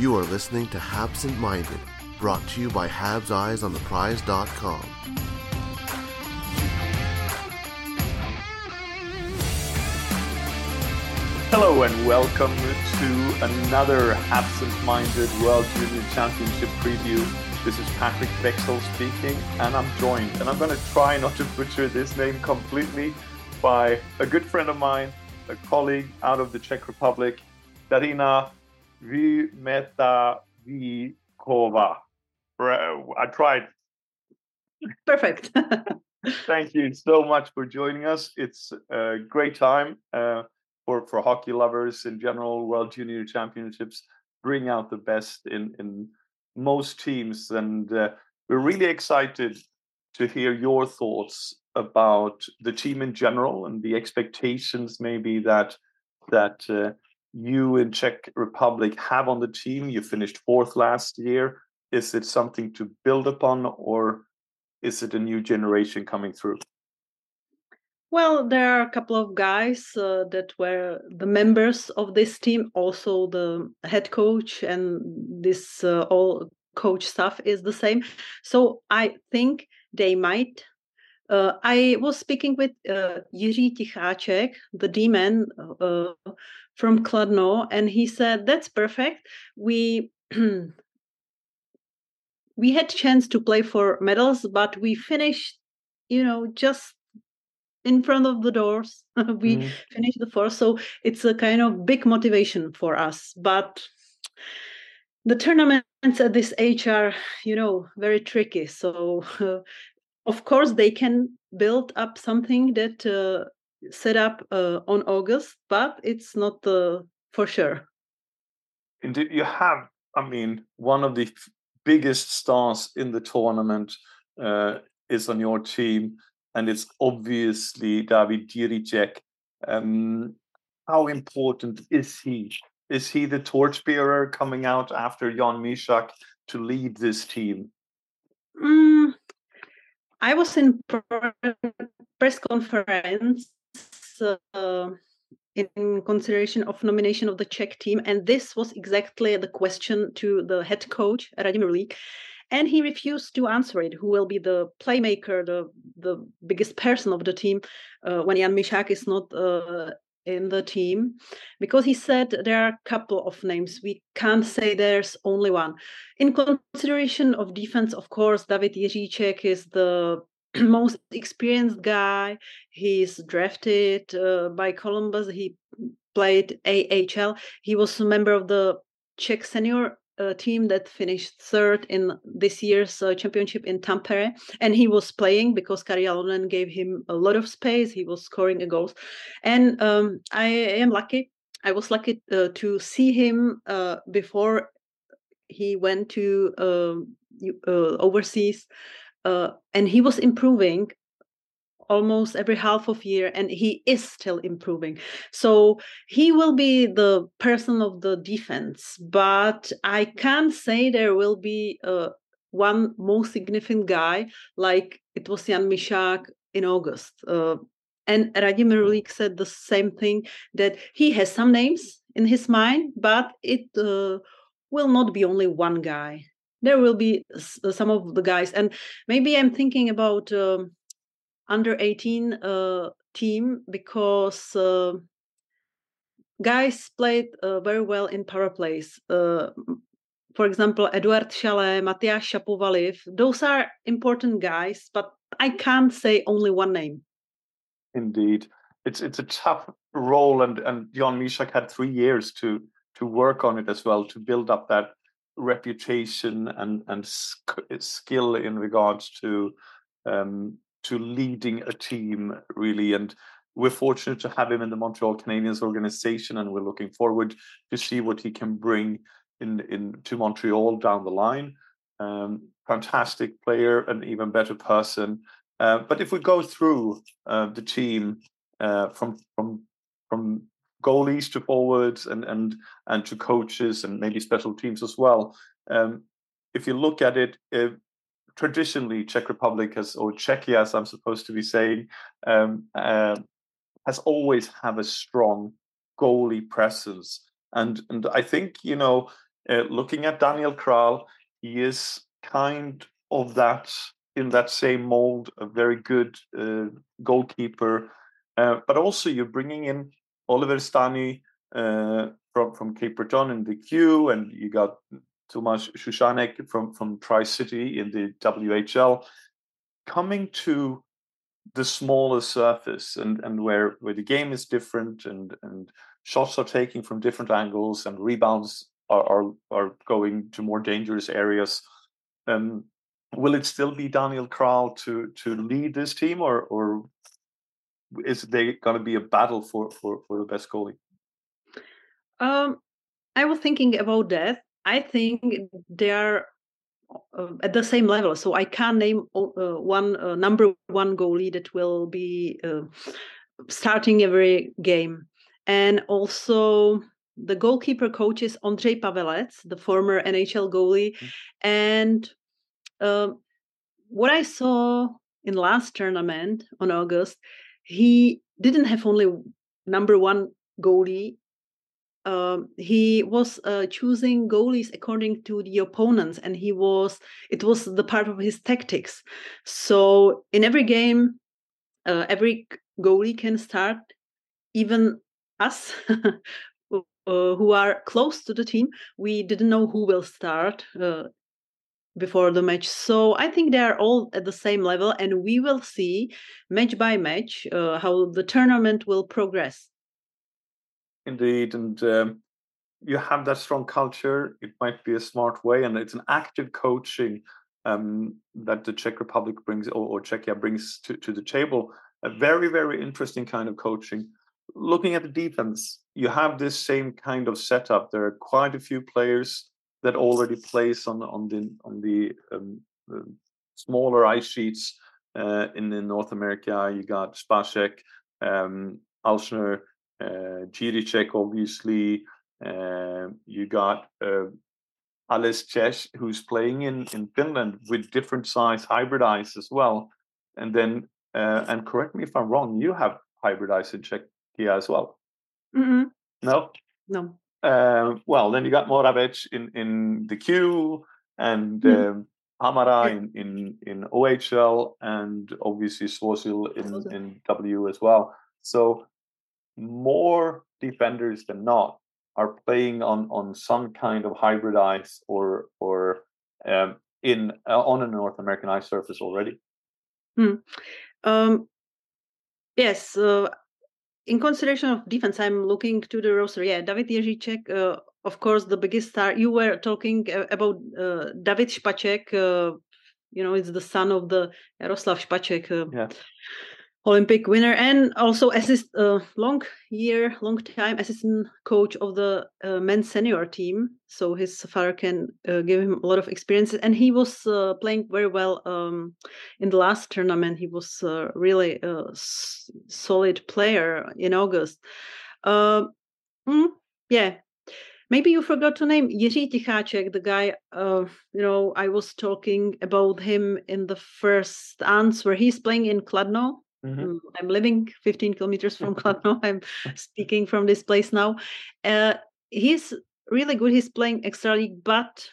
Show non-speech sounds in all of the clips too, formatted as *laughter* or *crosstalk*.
You are listening to Habsent Minded, brought to you by Habs Eyes on the Prize.com. Hello and welcome to another Habsent Minded World Junior Championship preview. This is Patrik Bexell speaking, and I'm joined, and I'm going to try not to butcher this name completely, by a good friend of mine, a colleague out of the Czech Republic, Darina Vymetavíková. I tried. Perfect. *laughs* Thank you so much for joining us. It's a great time. Uh, for for hockey lovers in general. World Junior Championships bring out the best in in most teams, and uh, we're really excited to hear your thoughts about the team in general and the expectations maybe that that uh, you in Czech Republic have on the team. You finished fourth last year. Is it something to build upon, or is it a new generation coming through? Well, there are a couple of guys uh, that were the members of this team. Also, the head coach and this uh, all coach stuff is the same. So I think they might. Uh, I was speaking with uh, Jiří Ticháček, the D-man uh, from Kladno, and he said that's perfect. We *clears throat* we had chance to play for medals, but we finished, you know, just in front of the doors. *laughs* we mm. finished the fourth, so it's a kind of big motivation for us. But the tournaments at this age are, you know, very tricky. So, uh, *laughs* of course, they can build up something that uh, set up uh, on August, but it's not uh, for sure. Indeed, you have. I mean, one of the biggest stars in the tournament uh, is on your team and it's obviously David Jiricek. Um, how important is he? Is he the torchbearer coming out after Jan Mysak to lead this team? Mm, I was in press conference in consideration of nomination of the Czech team, and this was exactly the question to the head coach Radim Rulík and he refused to answer it. Who will be the playmaker, the the biggest person of the team uh, when Jan Mysak is not uh, in the team? Because he said there are a couple of names. We can't say there's only one. In consideration of defense, of course, David Jiříček is the most experienced guy. He's drafted uh, by Columbus. He played AHL. He was a member of the Czech senior uh, team that finished third in this year's uh, championship in Tampere, and he was playing because Kari Jalonen gave him a lot of space. He was scoring goals, and um, I am lucky. I was lucky uh, to see him uh, before he went to um, uh, overseas, uh, and he was improving almost every half of year and he is still improving. So he will be the person of the defense but i can't say there will be uh, one most significant guy like it was jan mysak in august uh, and radim Rulík said the same thing that he has some names in his mind but it uh, will not be only one guy there will be some of the guys and maybe i'm thinking about um, under 18 uh, team because uh, guys played uh, very well in power plays. Uh, for example, Eduard Šalé, Matyáš Šapovaliv, those are important guys, but I can't say only one name. Indeed. It's it's a tough role and and Jan Mysak had three years to to work on it as well to build up that reputation and and skill in regards to um, to leading a team really. And we're fortunate to have him in the Montreal Canadiens organization and we're looking forward to see what he can bring in in to Montreal down the line. Um, fantastic player an even better person. Uh, but if we go through uh, the team uh, from from from goalies to forwards and and and to coaches and maybe special teams as well um, if you look at it uh, traditionally Czech Republic has, or Czechia, as I'm supposed to be saying, um, uh, has always have a strong goalie presence. And and I think you know uh, looking at Daniel Kral, he is kind of that in that same mold, a very good uh, goalkeeper. Uh, but also, you're bringing in Oliver Stani uh, from from Cape Breton in the queue, and you got Tomáš Suchánek from from Tri City in the WHL, coming to the smaller surface and and where where the game is different and and shots are taking from different angles and rebounds are are, are going to more dangerous areas. Um, will it still be Daniel Kral to to lead this team, or or is there going to be a battle for for for the best goalie? Um, I was thinking about that. I think they are uh, at the same level. So I can't name uh, one uh, number one goalie that will be uh, starting every game. And also the goalkeeper coach is Ondřej Pavelec, the former NHL goalie. Mm-hmm. And um, what I saw in last tournament on August, he didn't have only number one goalie um, he was uh, choosing goalies according to the opponents and he was it was the part of his tactics. So in every game uh, every goalie can start even us *laughs* uh, who are close to the team we didn't know who will start uh, before the match so i think they are all at the same level and we will see match by match uh, how the tournament will progress indeed. And um, you have that strong culture. It might be a smart way, and it's an active coaching um, that the Czech Republic brings or, or Czechia brings to, to the table. A very, very interesting kind of coaching. Looking at the defense, you have this same kind of setup. There are quite a few players that already plays on on the on the, um, the smaller ice sheets uh, in, in North America. You got Spacek, um, Alscher, uh, Jiricek, obviously. Uh, you got uh, Aleš Čech, who's playing in, in Finland with different size hybrid ice as well. And then, uh, and correct me if I'm wrong, you have hybrid ice in Czechia as well. Mm-hmm. No? No. Uh, well, then you got Moravec in, in the queue and mm. um, Hamara in, in, in OHL and obviously Svozil in, in W as well. So more defenders than not are playing on on some kind of hybrid ice or or um, in uh, on a North American ice surface already. Hmm. Um, yes, uh, in consideration of defense, I'm looking to the roster. Yeah, David Jiříček, uh, of course, the biggest star. You were talking uh, about uh, David Spacek. Uh, you know, it's the son of the Jaroslav Spacek. yeah Olympic winner and also assist uh, long year, long time assistant coach of the uh, men's senior team. So his father can uh, give him a lot of experiences, and he was uh, playing very well um, in the last tournament. He was uh, really a s- solid player in August. Uh, mm, yeah, maybe you forgot to name Jiří Ticháček, the guy. Uh, you know, I was talking about him in the first answer. He's playing in Kladno Mm-hmm. Mm, I'm living 15 kilometers from *laughs* Kladno. I'm speaking from this place now. Uh, he's really good. He's playing extra league, but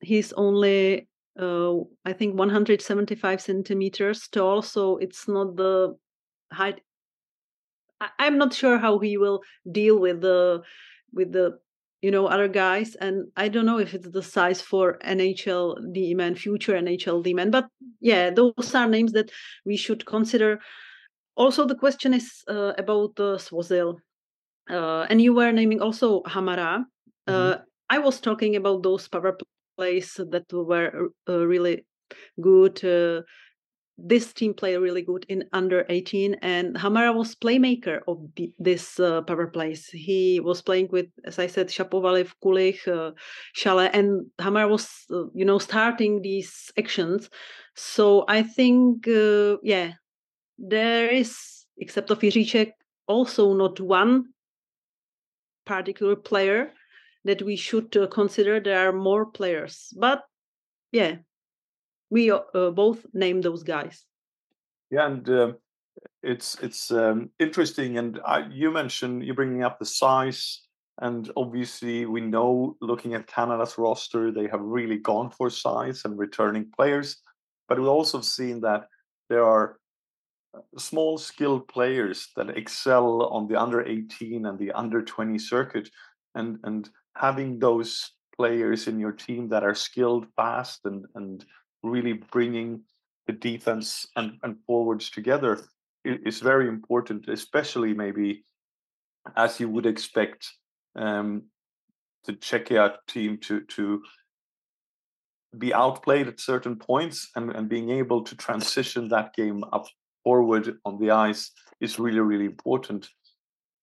he's only uh, I think 175 centimeters tall, so it's not the height. I- am not sure how he will deal with the with the you know other guys, and I don't know if it's the size for NHL D man, future NHL D man. But yeah, those are names that we should consider also the question is uh, about uh, Svozil. Uh, and you were naming also Hamara. Uh, mm-hmm. I was talking about those power plays that were uh, really good. Uh, this team played really good in under 18, and Hamara was playmaker of the, this uh, power plays. He was playing with, as I said, Šapovaliv, Kulich, uh, and Hamara was, you know, starting these actions. So I think, yeah, there is, except of Jiříček, also not one particular player that we should uh, consider. There are more players, but yeah, we uh, both name those guys. Yeah, and uh, it's it's um, interesting. And I, you mentioned you're bringing up the size And obviously, we know looking at Canada's roster, they have really gone for size and returning players. But we've also seen that there are small skilled players that excel on the under 18 and the under 20 circuit. And, and having those players in your team that are skilled, fast, and, and really bringing the defense and, and forwards together is very important, especially maybe as you would expect um, the Czechia team to to be outplayed at certain points and, and being able to transition that game up forward on the ice is really really important.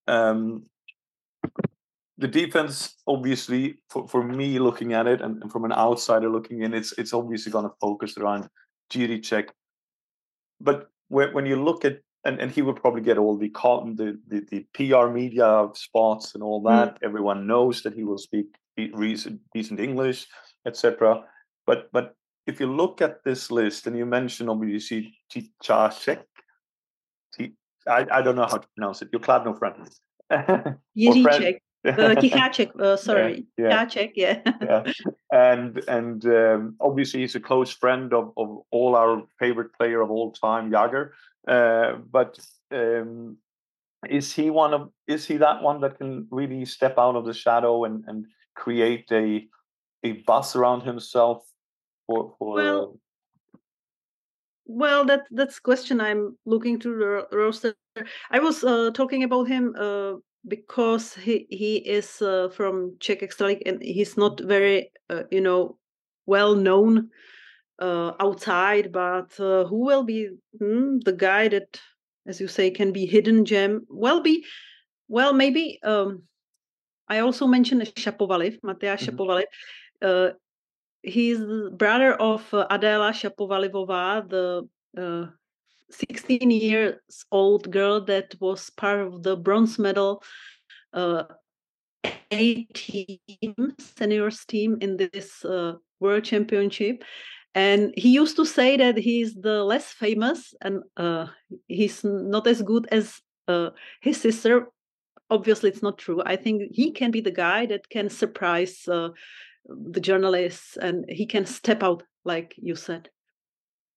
Um, the defense, obviously, for, for me looking at it and, and from an outsider looking in, it's it's obviously going to focus around Jiricek. But when, when you look at and, and he will probably get all the, cotton, the, the, the PR media spots and all that. Mm. Everyone knows that he will speak decent, decent English, etc. But but if you look at this list and you mention obviously Tichacek, I, I don't know how to pronounce it. Your Kladno *laughs* friend. Jiricek. uh, Tichacek, uh, *laughs* sorry, yeah, yeah. yeah. yeah. And and um, obviously he's a close friend of, of all our favorite player of all time, Jagr. Uh, but um, is he one of is he that one that can really step out of the shadow and and create a a buzz around himself for for well, well that that's question i'm looking to the roster i was uh, talking about him uh, because he he is uh, from czech extraliga and he's not very uh, you know well known uh, outside, but uh, who will be hmm, the guy that, as you say, can be hidden gem? Well, be well maybe. Um, I also mentioned Šapovaliv, Matyáš mm-hmm. Šapovaliv. He's the brother of uh, Adela Shapovalivová, the uh, 16 years old girl that was part of the bronze medal uh, A team, seniors team in this uh, world championship. And he used to say that he's the less famous and uh, he's not as good as uh, his sister. Obviously it's not true. I think he can be the guy that can surprise uh, the journalists and he can step out like you said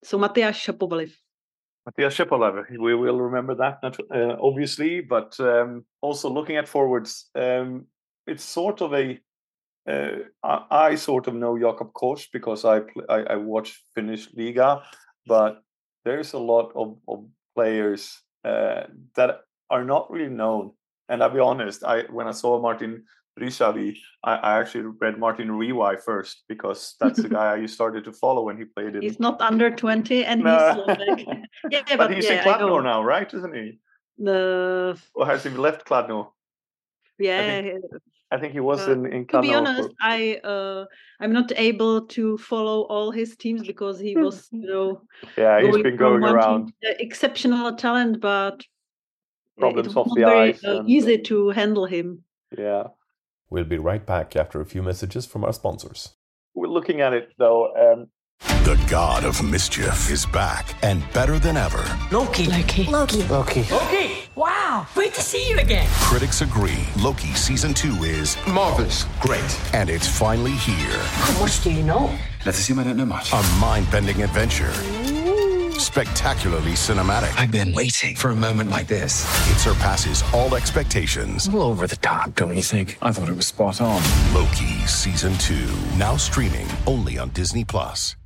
so Matyáš Šapovaliv Matyáš Šapovaliv, we will remember that, uh, obviously, but um, also looking at forwards, um, it's sort of a uh, I, I, sort of know Jakob Koch because I, I, I watch Finnish Liga, but there's a lot of, of players uh, that are not really known. And I'll be honest, I when I saw Martin Ryšavý, I, I actually read Martin Réway first because that's the *laughs* guy I started to follow when he played it. He's not under 20 and no. he's *laughs* like, yeah, but, but he's yeah, in Kladno now, right? Isn't he? The... Or has he left Kladno? Yeah, I think he was uh, in in. To be honest, I uh, I'm not able to follow all his teams because he was, *laughs* you know, yeah, he's been going around. exceptional talent, but problems off the very, ice. Uh, easy to handle him. Yeah. We'll be right back after a few messages from our sponsors. We're looking at it though. Um, the god of mischief is back and better than ever. Loki. Loki. Loki. Loki. Loki. Wow. Great to see you again. Critics agree Loki season two is marvelous. Great. And it's finally here. How much do you know? Let's assume I don't know much. A mind bending adventure. Spectacularly cinematic. I've been waiting for a moment like this. It surpasses all expectations. A little over the top, don't you think? I thought it was spot on. Loki season two, now streaming only on Disney Plus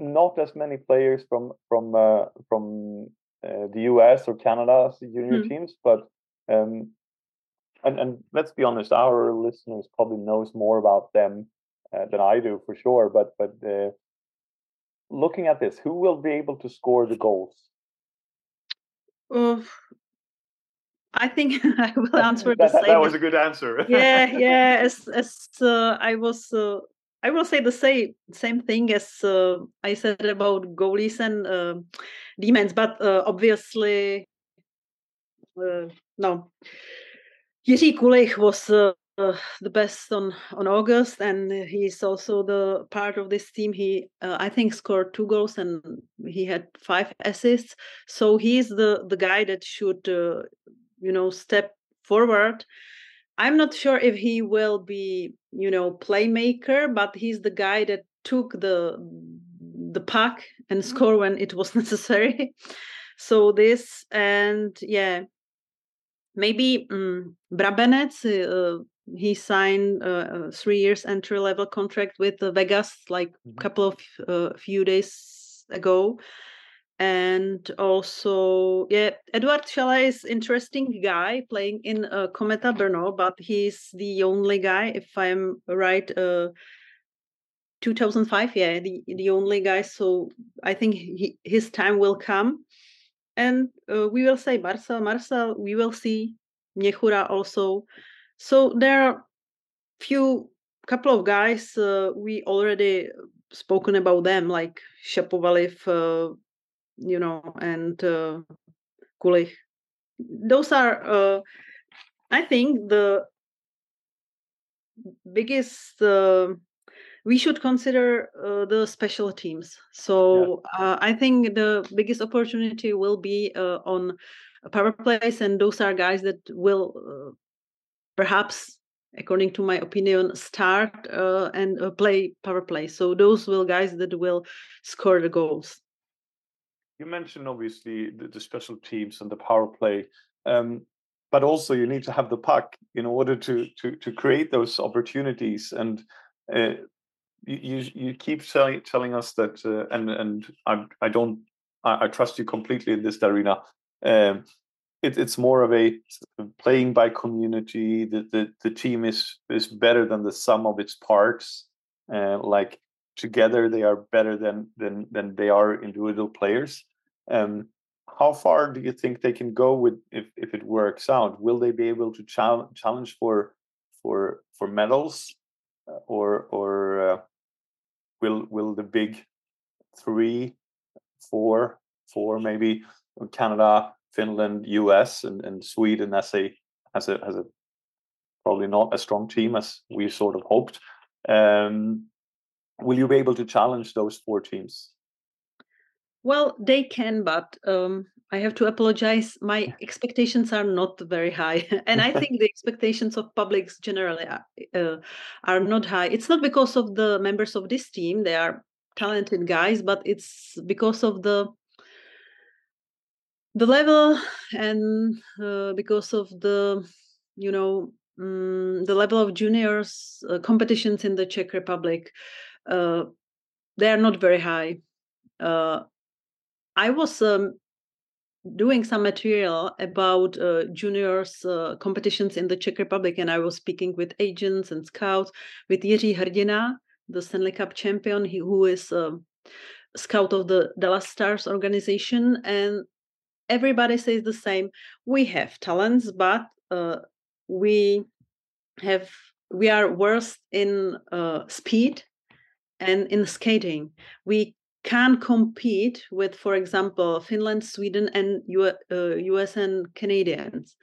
not as many players from from uh, from uh, the US or Canada junior mm. teams, but um, and and let's be honest, our listeners probably knows more about them uh, than I do for sure. But but uh, looking at this, who will be able to score the goals? Oh, I think *laughs* I will answer the that, same. That was a good answer. yeah, *laughs* yeah. As as uh, I was uh, I will say the same same thing as uh, I said about goalies and uh, D-men, but uh, obviously, uh, no. Jiří Kulich was uh, the best on on August, and he's also the part of this team. He uh, I think scored two goals and he had five assists. So he's the the guy that should you know step forward I'm not sure if he will be, you know, playmaker, but he's the guy that took the the puck and score when it was *laughs* necessary. so this and yeah, maybe um, Brabenec. Uh, he signed a three years entry level contract with Vegas like a mm-hmm. couple of uh, few days ago. And also yeah Eduard Šalé is interesting guy playing in uh, Kometa Brno but he's the only guy if i'm right uh 2005 yeah the, the only guy so i think he, his time will come. And uh, we will say marcel marcel we will see Měchura also so there are few couple of guys uh, we already spoken about them like Šapovaliv, uh, you know, and uh, Kulich. Those are, uh, I think, the biggest. Uh, we should consider uh, the special teams. So yeah. uh, I think the biggest opportunity will be uh, on power plays, and those are guys that will uh, perhaps, according to my opinion, start uh, and uh, play power play. So those will guys that will score the goals you mentioned obviously the, the special teams and the power play, um, but also you need to have the puck in order to to to create those opportunities. And uh, you you keep telling telling us that, uh, and and I I don't I, I, trust you completely in this, Darina. Um, it, it's more of a playing by community. The, the the team is is better than the sum of its parts. Uh, like together they are better than than than they are individual players um, how far do you think they can go with if, if it works out? Will they be able to challenge challenge for for for medals, uh, or or uh, will will the big three, four, four maybe Canada, Finland, U.S. and, and Sweden as a as a as a probably not a strong team as we sort of hoped. Um, will you be able to challenge those four teams? Well, they can, but um, I have to apologize. My *laughs* expectations are not very high, *laughs* and I think the expectations of publics generally are, uh, are not high. It's not because of the members of this team; they are talented guys, but it's because of the the level and uh, because of the you know um, the level of juniors uh, competitions in the Czech Republic. Uh, they are not very high. Uh, I was um, doing some material about uh, juniors uh, competitions in the Czech Republic, and I was speaking with agents and scouts with Jiří Hrdina, the Stanley Cup champion, he, who is um, scout of the Dallas Stars organization, and everybody says the same. We have talents, but uh, we have we are worse in uh, speed and in skating. We can't compete with, for example, Finland, Sweden, and U- uh, US and Canadians.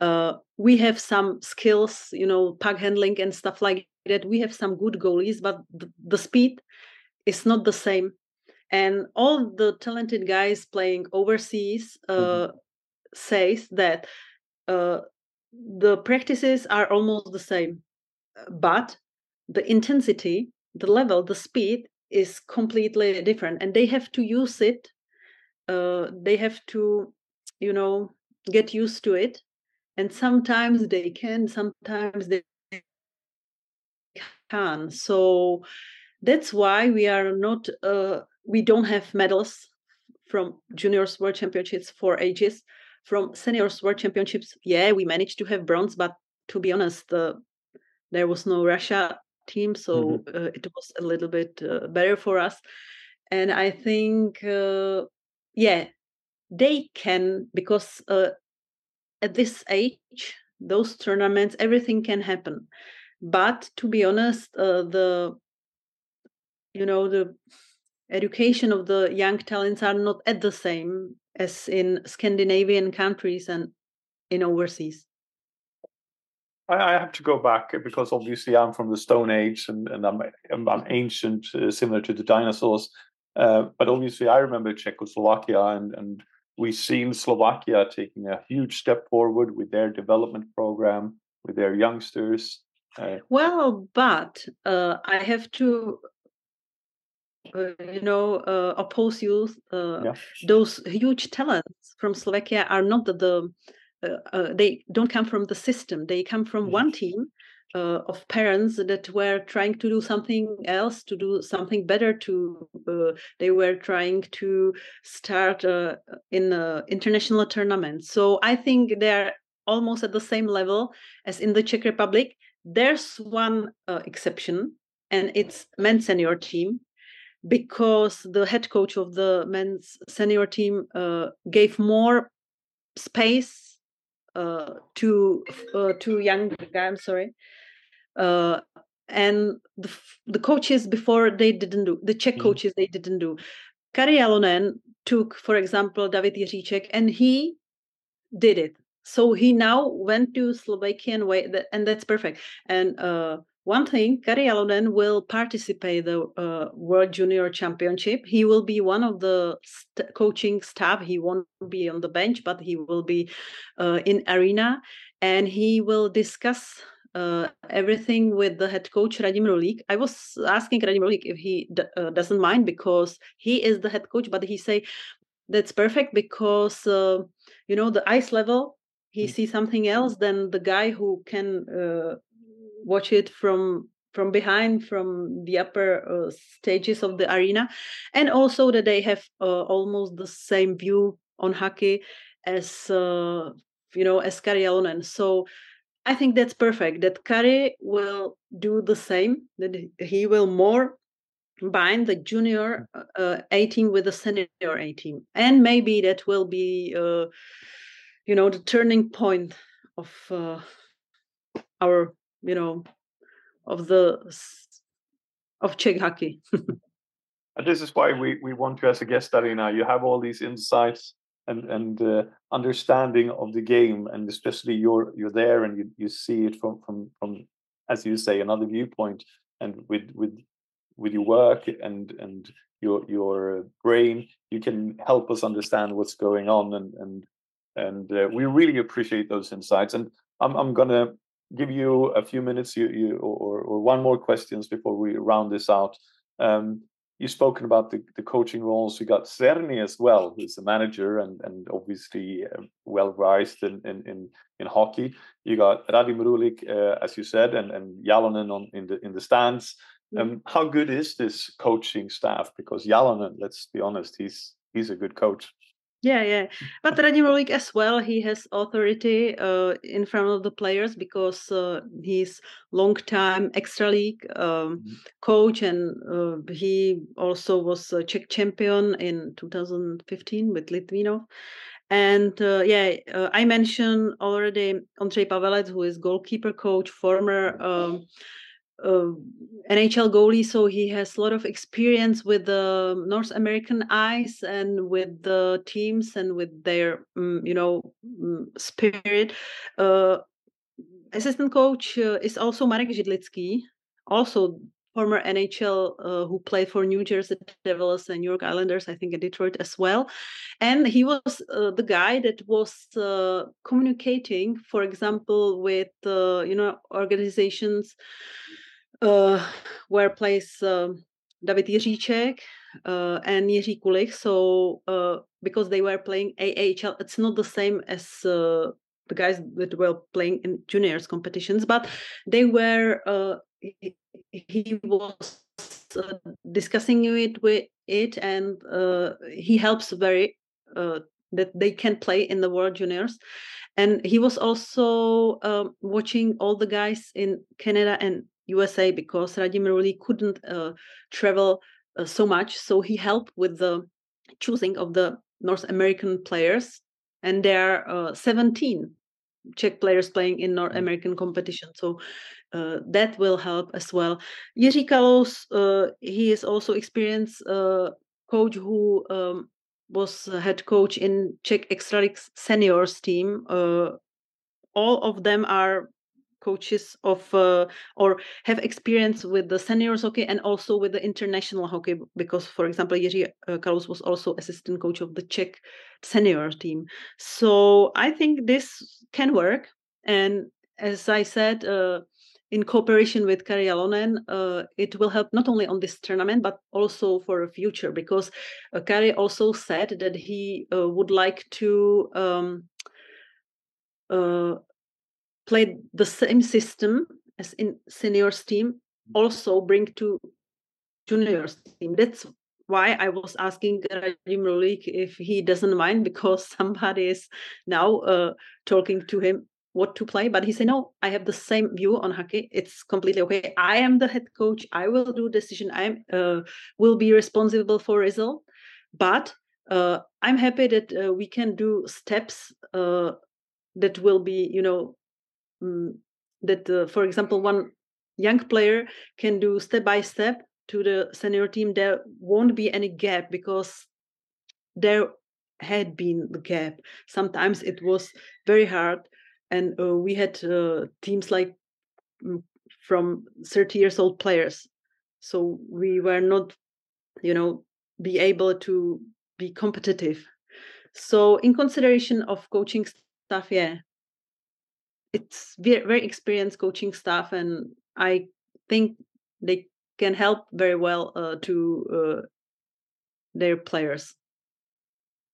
Uh, we have some skills, you know, puck handling and stuff like that. We have some good goalies, but the, the speed is not the same. And all the talented guys playing overseas uh, mm-hmm. says that uh, the practices are almost the same, but the intensity, the level, the speed is completely different and they have to use it uh, they have to you know get used to it and sometimes they can sometimes they can so that's why we are not uh, we don't have medals from juniors world championships for ages. From seniors world championships yeah we managed to have bronze but to be honest uh, there was no russia team so mm-hmm. uh, it was a little bit uh, better for us. And i think uh, yeah they can because uh, at this age those tournaments everything can happen. But to be honest uh, the you know the education of the young talents are not at the same as in scandinavian countries and in overseas I, have to go back because obviously I'm from the Stone Age and, and I'm, I'm, I'm ancient, uh, similar to the dinosaurs. Uh, but obviously, I remember Czechoslovakia, and, and we've seen Slovakia taking a huge step forward with their development program. with their youngsters. Uh, well, but uh, I have to, you know, uh, oppose you. Uh, Yeah. Those huge talents from Slovakia are not the, the uh, they don't come from the system. They come from Mhm. one team. Uh, of parents that were trying to do something else, to do something better. To they were trying to start in international tournaments. So I think they're almost at the same level as in the Czech Republic. There's one uh, exception, and it's men's senior team, because the head coach of the men's senior team uh, gave more space uh, to to young guy. I'm sorry, and the the coaches before they didn't do the Czech Mm. coaches they didn't do. Kari Jalonen took, for example, David Jiříček, and he did it so he now went to Slovakian way, and that's perfect. And uh, one thing, Kari Jalonen will participate the uh, World Junior Championship. He will be one of the st- coaching staff. He won't be on the bench, but he will be uh, in arena, and he will discuss. Uh, everything with the head coach Radim Rulik. I was asking Radim Rulik if he d- uh, doesn't mind because he is the head coach, but he say that's perfect because uh, you know the ice level he sees something else than the guy who can uh, watch it from from behind from the upper uh, stages of the arena. And also that they have uh, almost the same view on hockey as uh, you know as Kari Jalonen. so i think that's perfect that Kari will do the same that he will more bind the junior uh, A team with the senior A team, and maybe that will be, uh, you know, the turning point of uh, our, you know, of the of Czech hockey. *laughs* and this is why we we want you as a guest study now. You have all these insights and and uh, understanding of the game, and especially you're you're there and you you see it from from from as you say another viewpoint, and with with with your work and and your your brain you can help us understand what's going on and and and uh, we really appreciate those insights and i'm i'm to give you a few minutes you, you or, or one more questions before we round this out. Um, you've spoken about the, the coaching roles. You got Cerny as well who's a manager and and obviously uh, well versed in, in in in hockey. You got Radim Rulik uh, as you said and and Jalonen on in the in the stands. Um, how good is this coaching staff? Because Jalonen, let's be honest, he's he's a good coach. Yeah, yeah. But Radim Rulik as well, he has authority uh, in front of the players because uh, he's long-time extra league um, mm-hmm. coach, and uh, he also was a Czech champion in 2015 with Litvinov. And uh, yeah, uh, I mentioned already Ondřej Pavelec, who is goalkeeper coach, former. Um, uh, NHL goalie, so he has a lot of experience with the North American ice and with the teams and with their, um, you know, um, spirit. Uh, assistant coach uh, is also Marek Židlický, also former NHL uh, who played for New Jersey Devils and New York Islanders, I think in Detroit as well. And he was uh, the guy that was uh, communicating, for example, with you know organizations uh, where plays um, David Jiříček uh, and Jiří Kulich. So uh, because they were playing AHL, it's not the same as uh, the guys that were playing in juniors competitions, but they were. Uh, he, he was uh, discussing it with it, and he helps very that they can play in the World Juniors. And he was also um, watching all the guys in Canada and USA because Radim really couldn't uh, travel uh, so much. So he helped with the choosing of the North American players, and there are uh, 17 Czech players playing in North American competition. So uh, that will help as well. Jiří Kalous, uh, he is also experienced uh, coach who um, was head coach in Czech Extra League seniors team. all of them are coaches of uh, or have experience with the seniors hockey and also with the international hockey because for example Jiří uh, Kalous was also assistant coach of the Czech senior team. So I think this can work and as I said, uh, in cooperation with Kari Jalonen, uh, it will help not only on this tournament but also for the future because uh, Kari also said that he uh, would like to um, uh, play the same system as in seniors team, also bring to juniors team. That's why I was asking Radim Rulik if he doesn't mind because *laughs* somebody is now uh, talking to him what to play. But he said, no, I have the same view on hockey. It's completely okay. I am the head coach. I will do decision. I uh, will be responsible for result. But uh, I'm happy that uh, we can do steps uh, that will be, you know, um, that, uh, for example, one young player can do step by step to the senior team. There won't be any gap because there had been the gap. Sometimes it was very hard and uh, we had uh, teams like mm, from 30 years old players so we were not you know be able to be competitive so in consideration of coaching staff yeah it's very, very experienced coaching staff and i think they can help very well uh, to uh, their players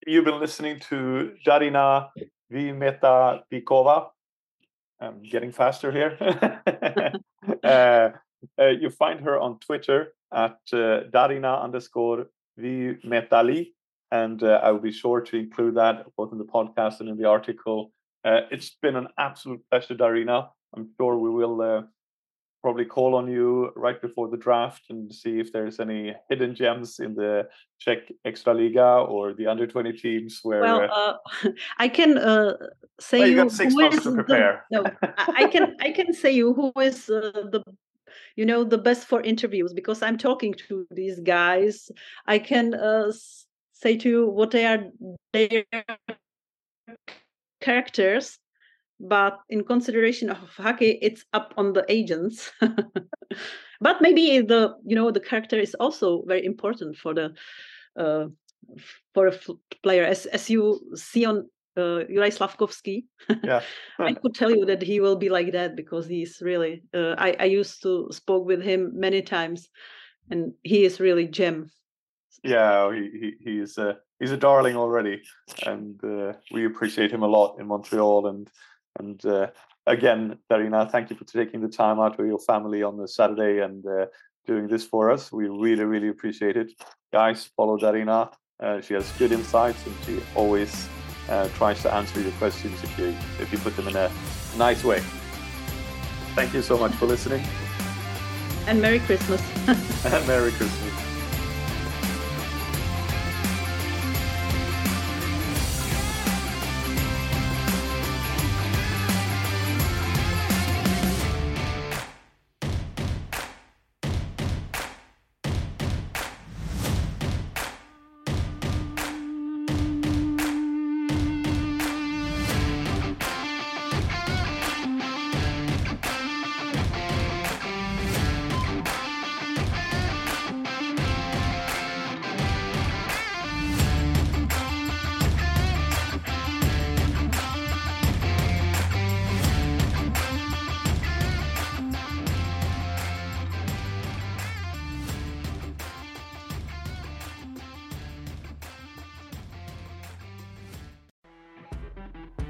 you've been listening to Darina Vimeta Pikova. I'm getting faster here. *laughs* *laughs* uh, uh, you find her on Twitter at uh, Darina underscore Vimetali. And uh, I will be sure to include that both in the podcast and in the article. Uh, it's been an absolute pleasure, Darina. I'm sure we will uh, probably call on you right before the draft and see if there's any hidden gems in the Czech Extraliga or the under 20 teams where well uh, *laughs* I can uh, say well, you, you got six months to prepare. The, *laughs* no, I can I can say you who is uh, the you know the best for interviews because I'm talking to these guys. I can uh, say to you what they are their characters but in consideration of hockey it's up on the agents *laughs* but maybe the you know the character is also very important for the uh, for a player as as you see on uh, Juraj Slavkovsky. yeah. *laughs* I could tell you that he will be like that because he's really. Uh, I I used to spoke with him many times, and he is really gem. Yeah, he, he he's a he's a darling already, and uh, we appreciate him a lot in Montreal. And and uh, again, Darina, thank you for taking the time out with your family on the Saturday and uh, doing this for us. We really, really appreciate it. Guys, follow Darina. Uh, she has good insights and she always uh, tries to answer your questions if you if you put them in a nice way. Thank you so much for listening. And Merry Christmas. and *laughs* *laughs* Merry Christmas.